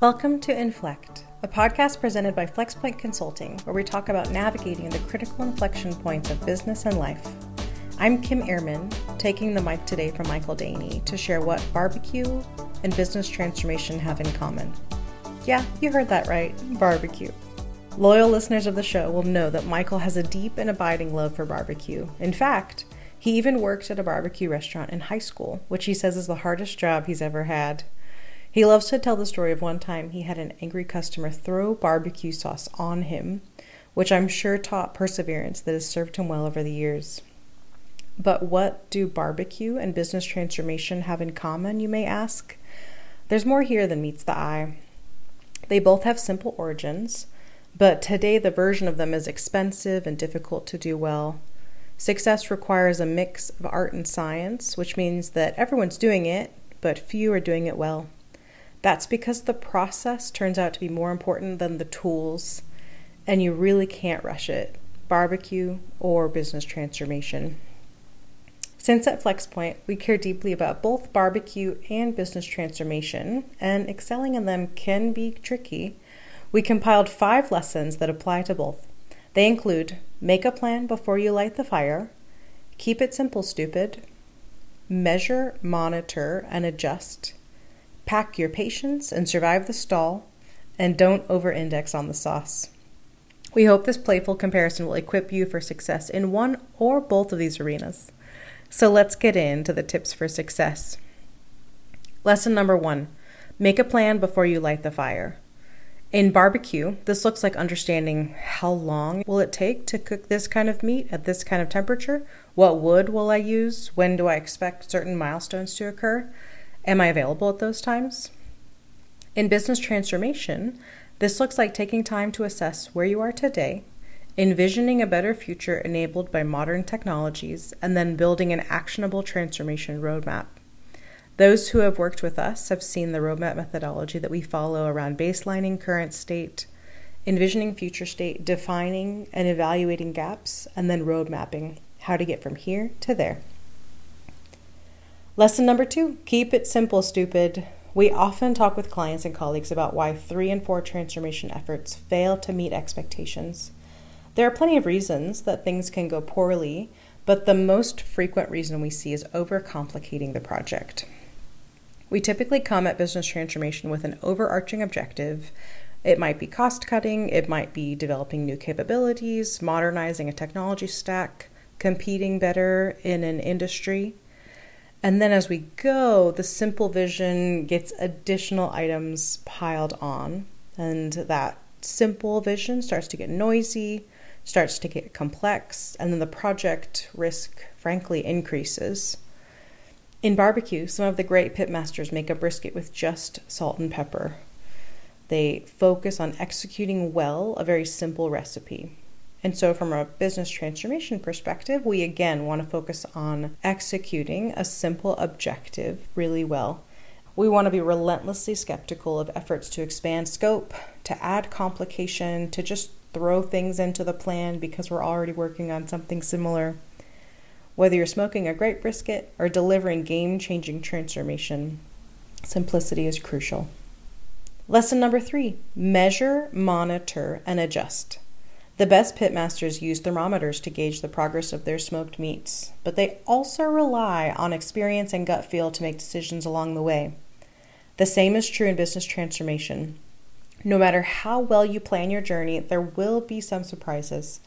Welcome to Inflect, a podcast presented by FlexPoint Consulting, where we talk about navigating the critical inflection points of business and life. I'm Kim Ehrman, taking the mic today from Michael Daehne to share what barbecue and business transformation have in common. Yeah, you heard that right barbecue. Loyal listeners of the show will know that Michael has a deep and abiding love for barbecue. In fact, he even worked at a barbecue restaurant in high school, which he says is the hardest job he's ever had. He loves to tell the story of one time he had an angry customer throw barbecue sauce on him, which I'm sure taught perseverance that has served him well over the years. But what do barbecue and business transformation have in common, you may ask? There's more here than meets the eye. They both have simple origins, but today the version of them is expensive and difficult to do well. Success requires a mix of art and science, which means that everyone's doing it, but few are doing it well. That's because the process turns out to be more important than the tools, and you really can't rush it barbecue or business transformation. Since at FlexPoint, we care deeply about both barbecue and business transformation, and excelling in them can be tricky, we compiled five lessons that apply to both. They include make a plan before you light the fire, keep it simple, stupid, measure, monitor, and adjust, Pack your patience and survive the stall, and don't over index on the sauce. We hope this playful comparison will equip you for success in one or both of these arenas. So let's get into the tips for success. Lesson number one make a plan before you light the fire. In barbecue, this looks like understanding how long will it take to cook this kind of meat at this kind of temperature? What wood will I use? When do I expect certain milestones to occur? Am I available at those times? In business transformation, this looks like taking time to assess where you are today, envisioning a better future enabled by modern technologies, and then building an actionable transformation roadmap. Those who have worked with us have seen the roadmap methodology that we follow around baselining current state, envisioning future state, defining and evaluating gaps, and then road mapping how to get from here to there. Lesson number two keep it simple, stupid. We often talk with clients and colleagues about why three and four transformation efforts fail to meet expectations. There are plenty of reasons that things can go poorly, but the most frequent reason we see is overcomplicating the project. We typically come at business transformation with an overarching objective. It might be cost cutting, it might be developing new capabilities, modernizing a technology stack, competing better in an industry. And then as we go, the simple vision gets additional items piled on, and that simple vision starts to get noisy, starts to get complex, and then the project risk, frankly, increases. In barbecue, some of the great pitmasters make a brisket with just salt and pepper. They focus on executing well a very simple recipe. And so, from a business transformation perspective, we again want to focus on executing a simple objective really well. We want to be relentlessly skeptical of efforts to expand scope, to add complication, to just throw things into the plan because we're already working on something similar. Whether you're smoking a great brisket or delivering game changing transformation, simplicity is crucial. Lesson number three measure, monitor, and adjust. The best pitmasters use thermometers to gauge the progress of their smoked meats, but they also rely on experience and gut feel to make decisions along the way. The same is true in business transformation. No matter how well you plan your journey, there will be some surprises.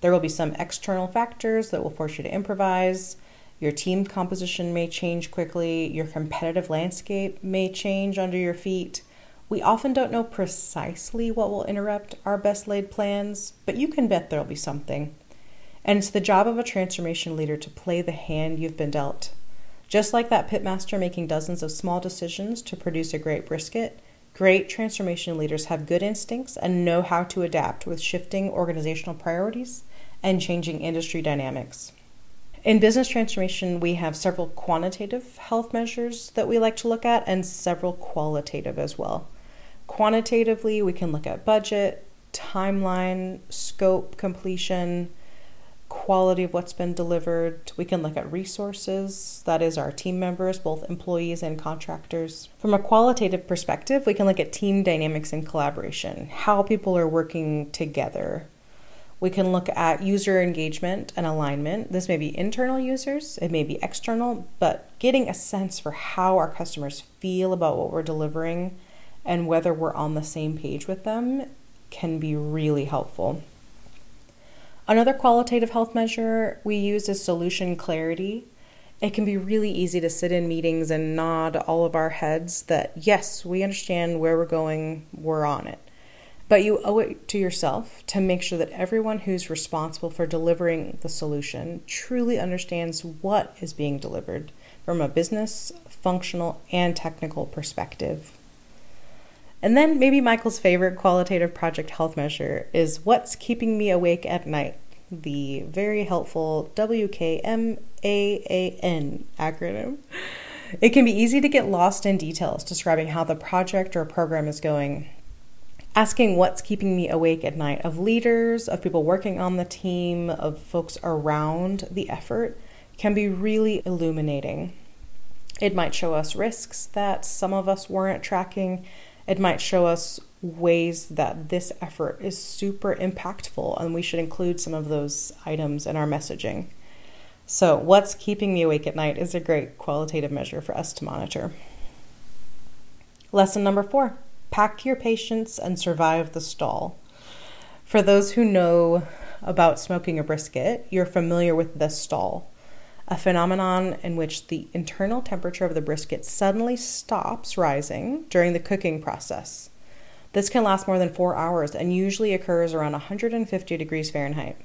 There will be some external factors that will force you to improvise. Your team composition may change quickly. Your competitive landscape may change under your feet. We often don't know precisely what will interrupt our best laid plans, but you can bet there'll be something. And it's the job of a transformation leader to play the hand you've been dealt. Just like that pitmaster making dozens of small decisions to produce a great brisket, great transformation leaders have good instincts and know how to adapt with shifting organizational priorities and changing industry dynamics. In business transformation, we have several quantitative health measures that we like to look at and several qualitative as well. Quantitatively, we can look at budget, timeline, scope completion, quality of what's been delivered. We can look at resources, that is, our team members, both employees and contractors. From a qualitative perspective, we can look at team dynamics and collaboration, how people are working together. We can look at user engagement and alignment. This may be internal users, it may be external, but getting a sense for how our customers feel about what we're delivering and whether we're on the same page with them can be really helpful. Another qualitative health measure we use is solution clarity. It can be really easy to sit in meetings and nod all of our heads that, yes, we understand where we're going, we're on it. But you owe it to yourself to make sure that everyone who's responsible for delivering the solution truly understands what is being delivered from a business, functional, and technical perspective. And then maybe Michael's favorite qualitative project health measure is what's keeping me awake at night, the very helpful WKMAAN acronym. It can be easy to get lost in details describing how the project or program is going. Asking what's keeping me awake at night of leaders, of people working on the team, of folks around the effort can be really illuminating. It might show us risks that some of us weren't tracking it might show us ways that this effort is super impactful, and we should include some of those items in our messaging. So, what's keeping me awake at night is a great qualitative measure for us to monitor. Lesson number four pack your patience and survive the stall. For those who know about smoking a brisket, you're familiar with the stall a phenomenon in which the internal temperature of the brisket suddenly stops rising during the cooking process. This can last more than four hours and usually occurs around 150 degrees Fahrenheit.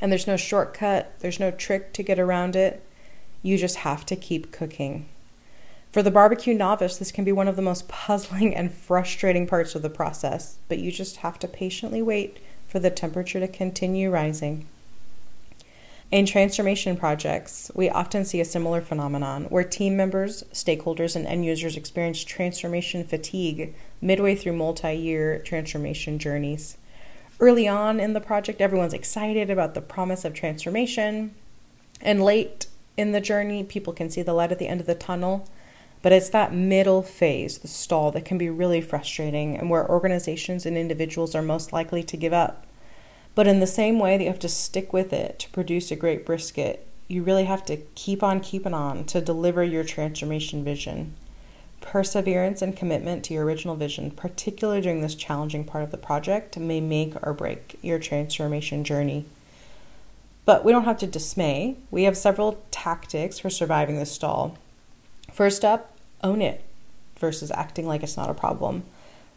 And there's no shortcut, there's no trick to get around it. You just have to keep cooking. For the barbecue novice, this can be one of the most puzzling and frustrating parts of the process, but you just have to patiently wait for the temperature to continue rising. In transformation projects, we often see a similar phenomenon where team members, stakeholders, and end users experience transformation fatigue midway through multi year transformation journeys. Early on in the project, everyone's excited about the promise of transformation, and late in the journey, people can see the light at the end of the tunnel. But it's that middle phase, the stall, that can be really frustrating and where organizations and individuals are most likely to give up. But in the same way that you have to stick with it to produce a great brisket, you really have to keep on keeping on to deliver your transformation vision. Perseverance and commitment to your original vision, particularly during this challenging part of the project, may make or break your transformation journey. But we don't have to dismay. We have several tactics for surviving the stall. First up, own it versus acting like it's not a problem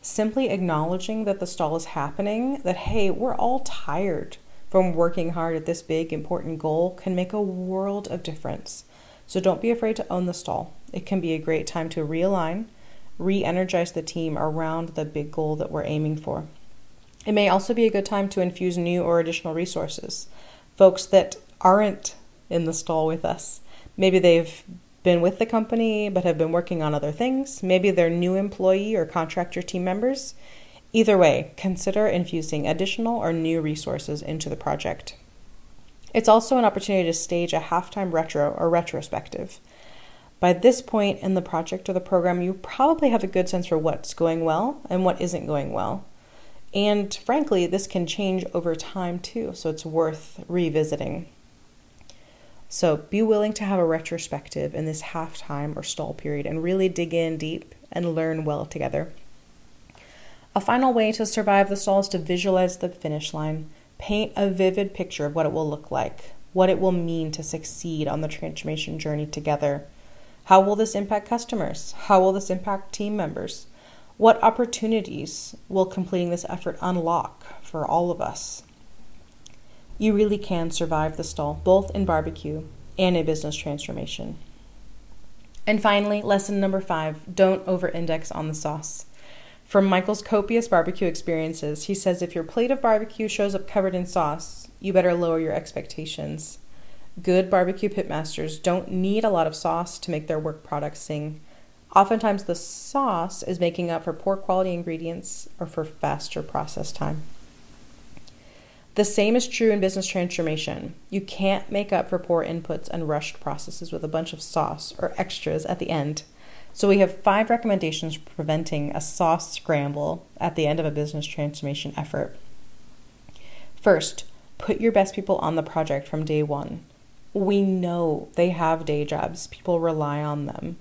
simply acknowledging that the stall is happening, that hey, we're all tired from working hard at this big important goal can make a world of difference. So don't be afraid to own the stall. It can be a great time to realign, re energize the team around the big goal that we're aiming for. It may also be a good time to infuse new or additional resources. Folks that aren't in the stall with us. Maybe they've been with the company but have been working on other things. Maybe they're new employee or contractor team members. Either way, consider infusing additional or new resources into the project. It's also an opportunity to stage a halftime retro or retrospective. By this point in the project or the program, you probably have a good sense for what's going well and what isn't going well. And frankly, this can change over time too, so it's worth revisiting. So be willing to have a retrospective in this halftime or stall period and really dig in deep and learn well together. A final way to survive the stall is to visualize the finish line. Paint a vivid picture of what it will look like, what it will mean to succeed on the transformation journey together. How will this impact customers? How will this impact team members? What opportunities will completing this effort unlock for all of us? You really can survive the stall, both in barbecue and in business transformation. And finally, lesson number five don't over index on the sauce. From Michael's copious barbecue experiences, he says if your plate of barbecue shows up covered in sauce, you better lower your expectations. Good barbecue pitmasters don't need a lot of sauce to make their work products sing. Oftentimes, the sauce is making up for poor quality ingredients or for faster process time. The same is true in business transformation. You can't make up for poor inputs and rushed processes with a bunch of sauce or extras at the end. So, we have five recommendations for preventing a sauce scramble at the end of a business transformation effort. First, put your best people on the project from day one. We know they have day jobs, people rely on them.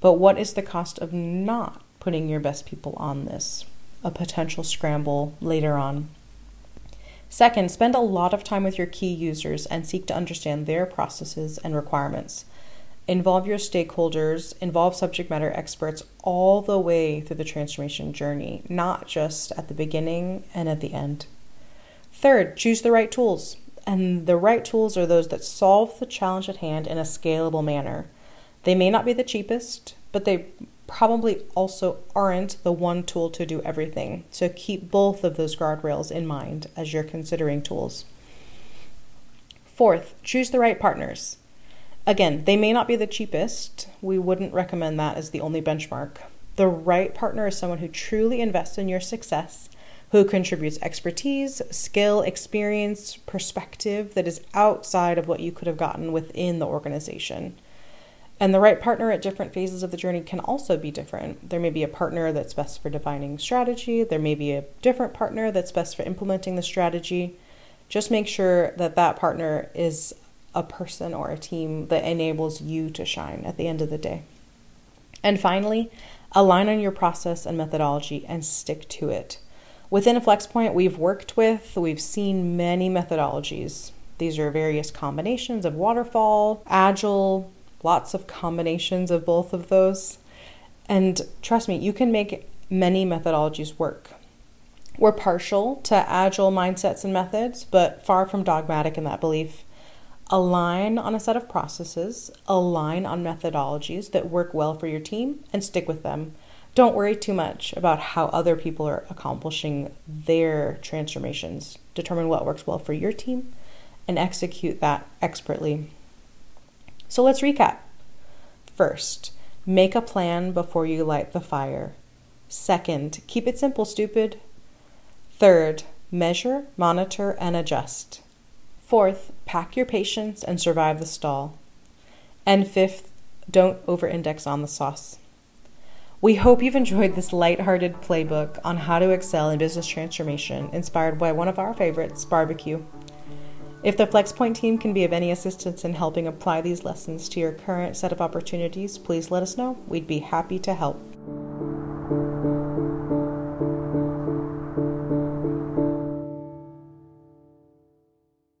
But what is the cost of not putting your best people on this? A potential scramble later on. Second, spend a lot of time with your key users and seek to understand their processes and requirements. Involve your stakeholders, involve subject matter experts all the way through the transformation journey, not just at the beginning and at the end. Third, choose the right tools. And the right tools are those that solve the challenge at hand in a scalable manner. They may not be the cheapest, but they probably also aren't the one tool to do everything. So keep both of those guardrails in mind as you're considering tools. Fourth, choose the right partners. Again, they may not be the cheapest. We wouldn't recommend that as the only benchmark. The right partner is someone who truly invests in your success, who contributes expertise, skill, experience, perspective that is outside of what you could have gotten within the organization. And the right partner at different phases of the journey can also be different. There may be a partner that's best for defining strategy, there may be a different partner that's best for implementing the strategy. Just make sure that that partner is a person or a team that enables you to shine at the end of the day. And finally, align on your process and methodology and stick to it. Within a FlexPoint, we've worked with, we've seen many methodologies. These are various combinations of waterfall, agile, lots of combinations of both of those. And trust me, you can make many methodologies work. We're partial to agile mindsets and methods, but far from dogmatic in that belief. Align on a set of processes, align on methodologies that work well for your team, and stick with them. Don't worry too much about how other people are accomplishing their transformations. Determine what works well for your team and execute that expertly. So let's recap. First, make a plan before you light the fire. Second, keep it simple, stupid. Third, measure, monitor, and adjust. Fourth, pack your patience and survive the stall. And fifth, don't over index on the sauce. We hope you've enjoyed this light-hearted playbook on how to excel in business transformation, inspired by one of our favorites, barbecue. If the FlexPoint team can be of any assistance in helping apply these lessons to your current set of opportunities, please let us know. We'd be happy to help.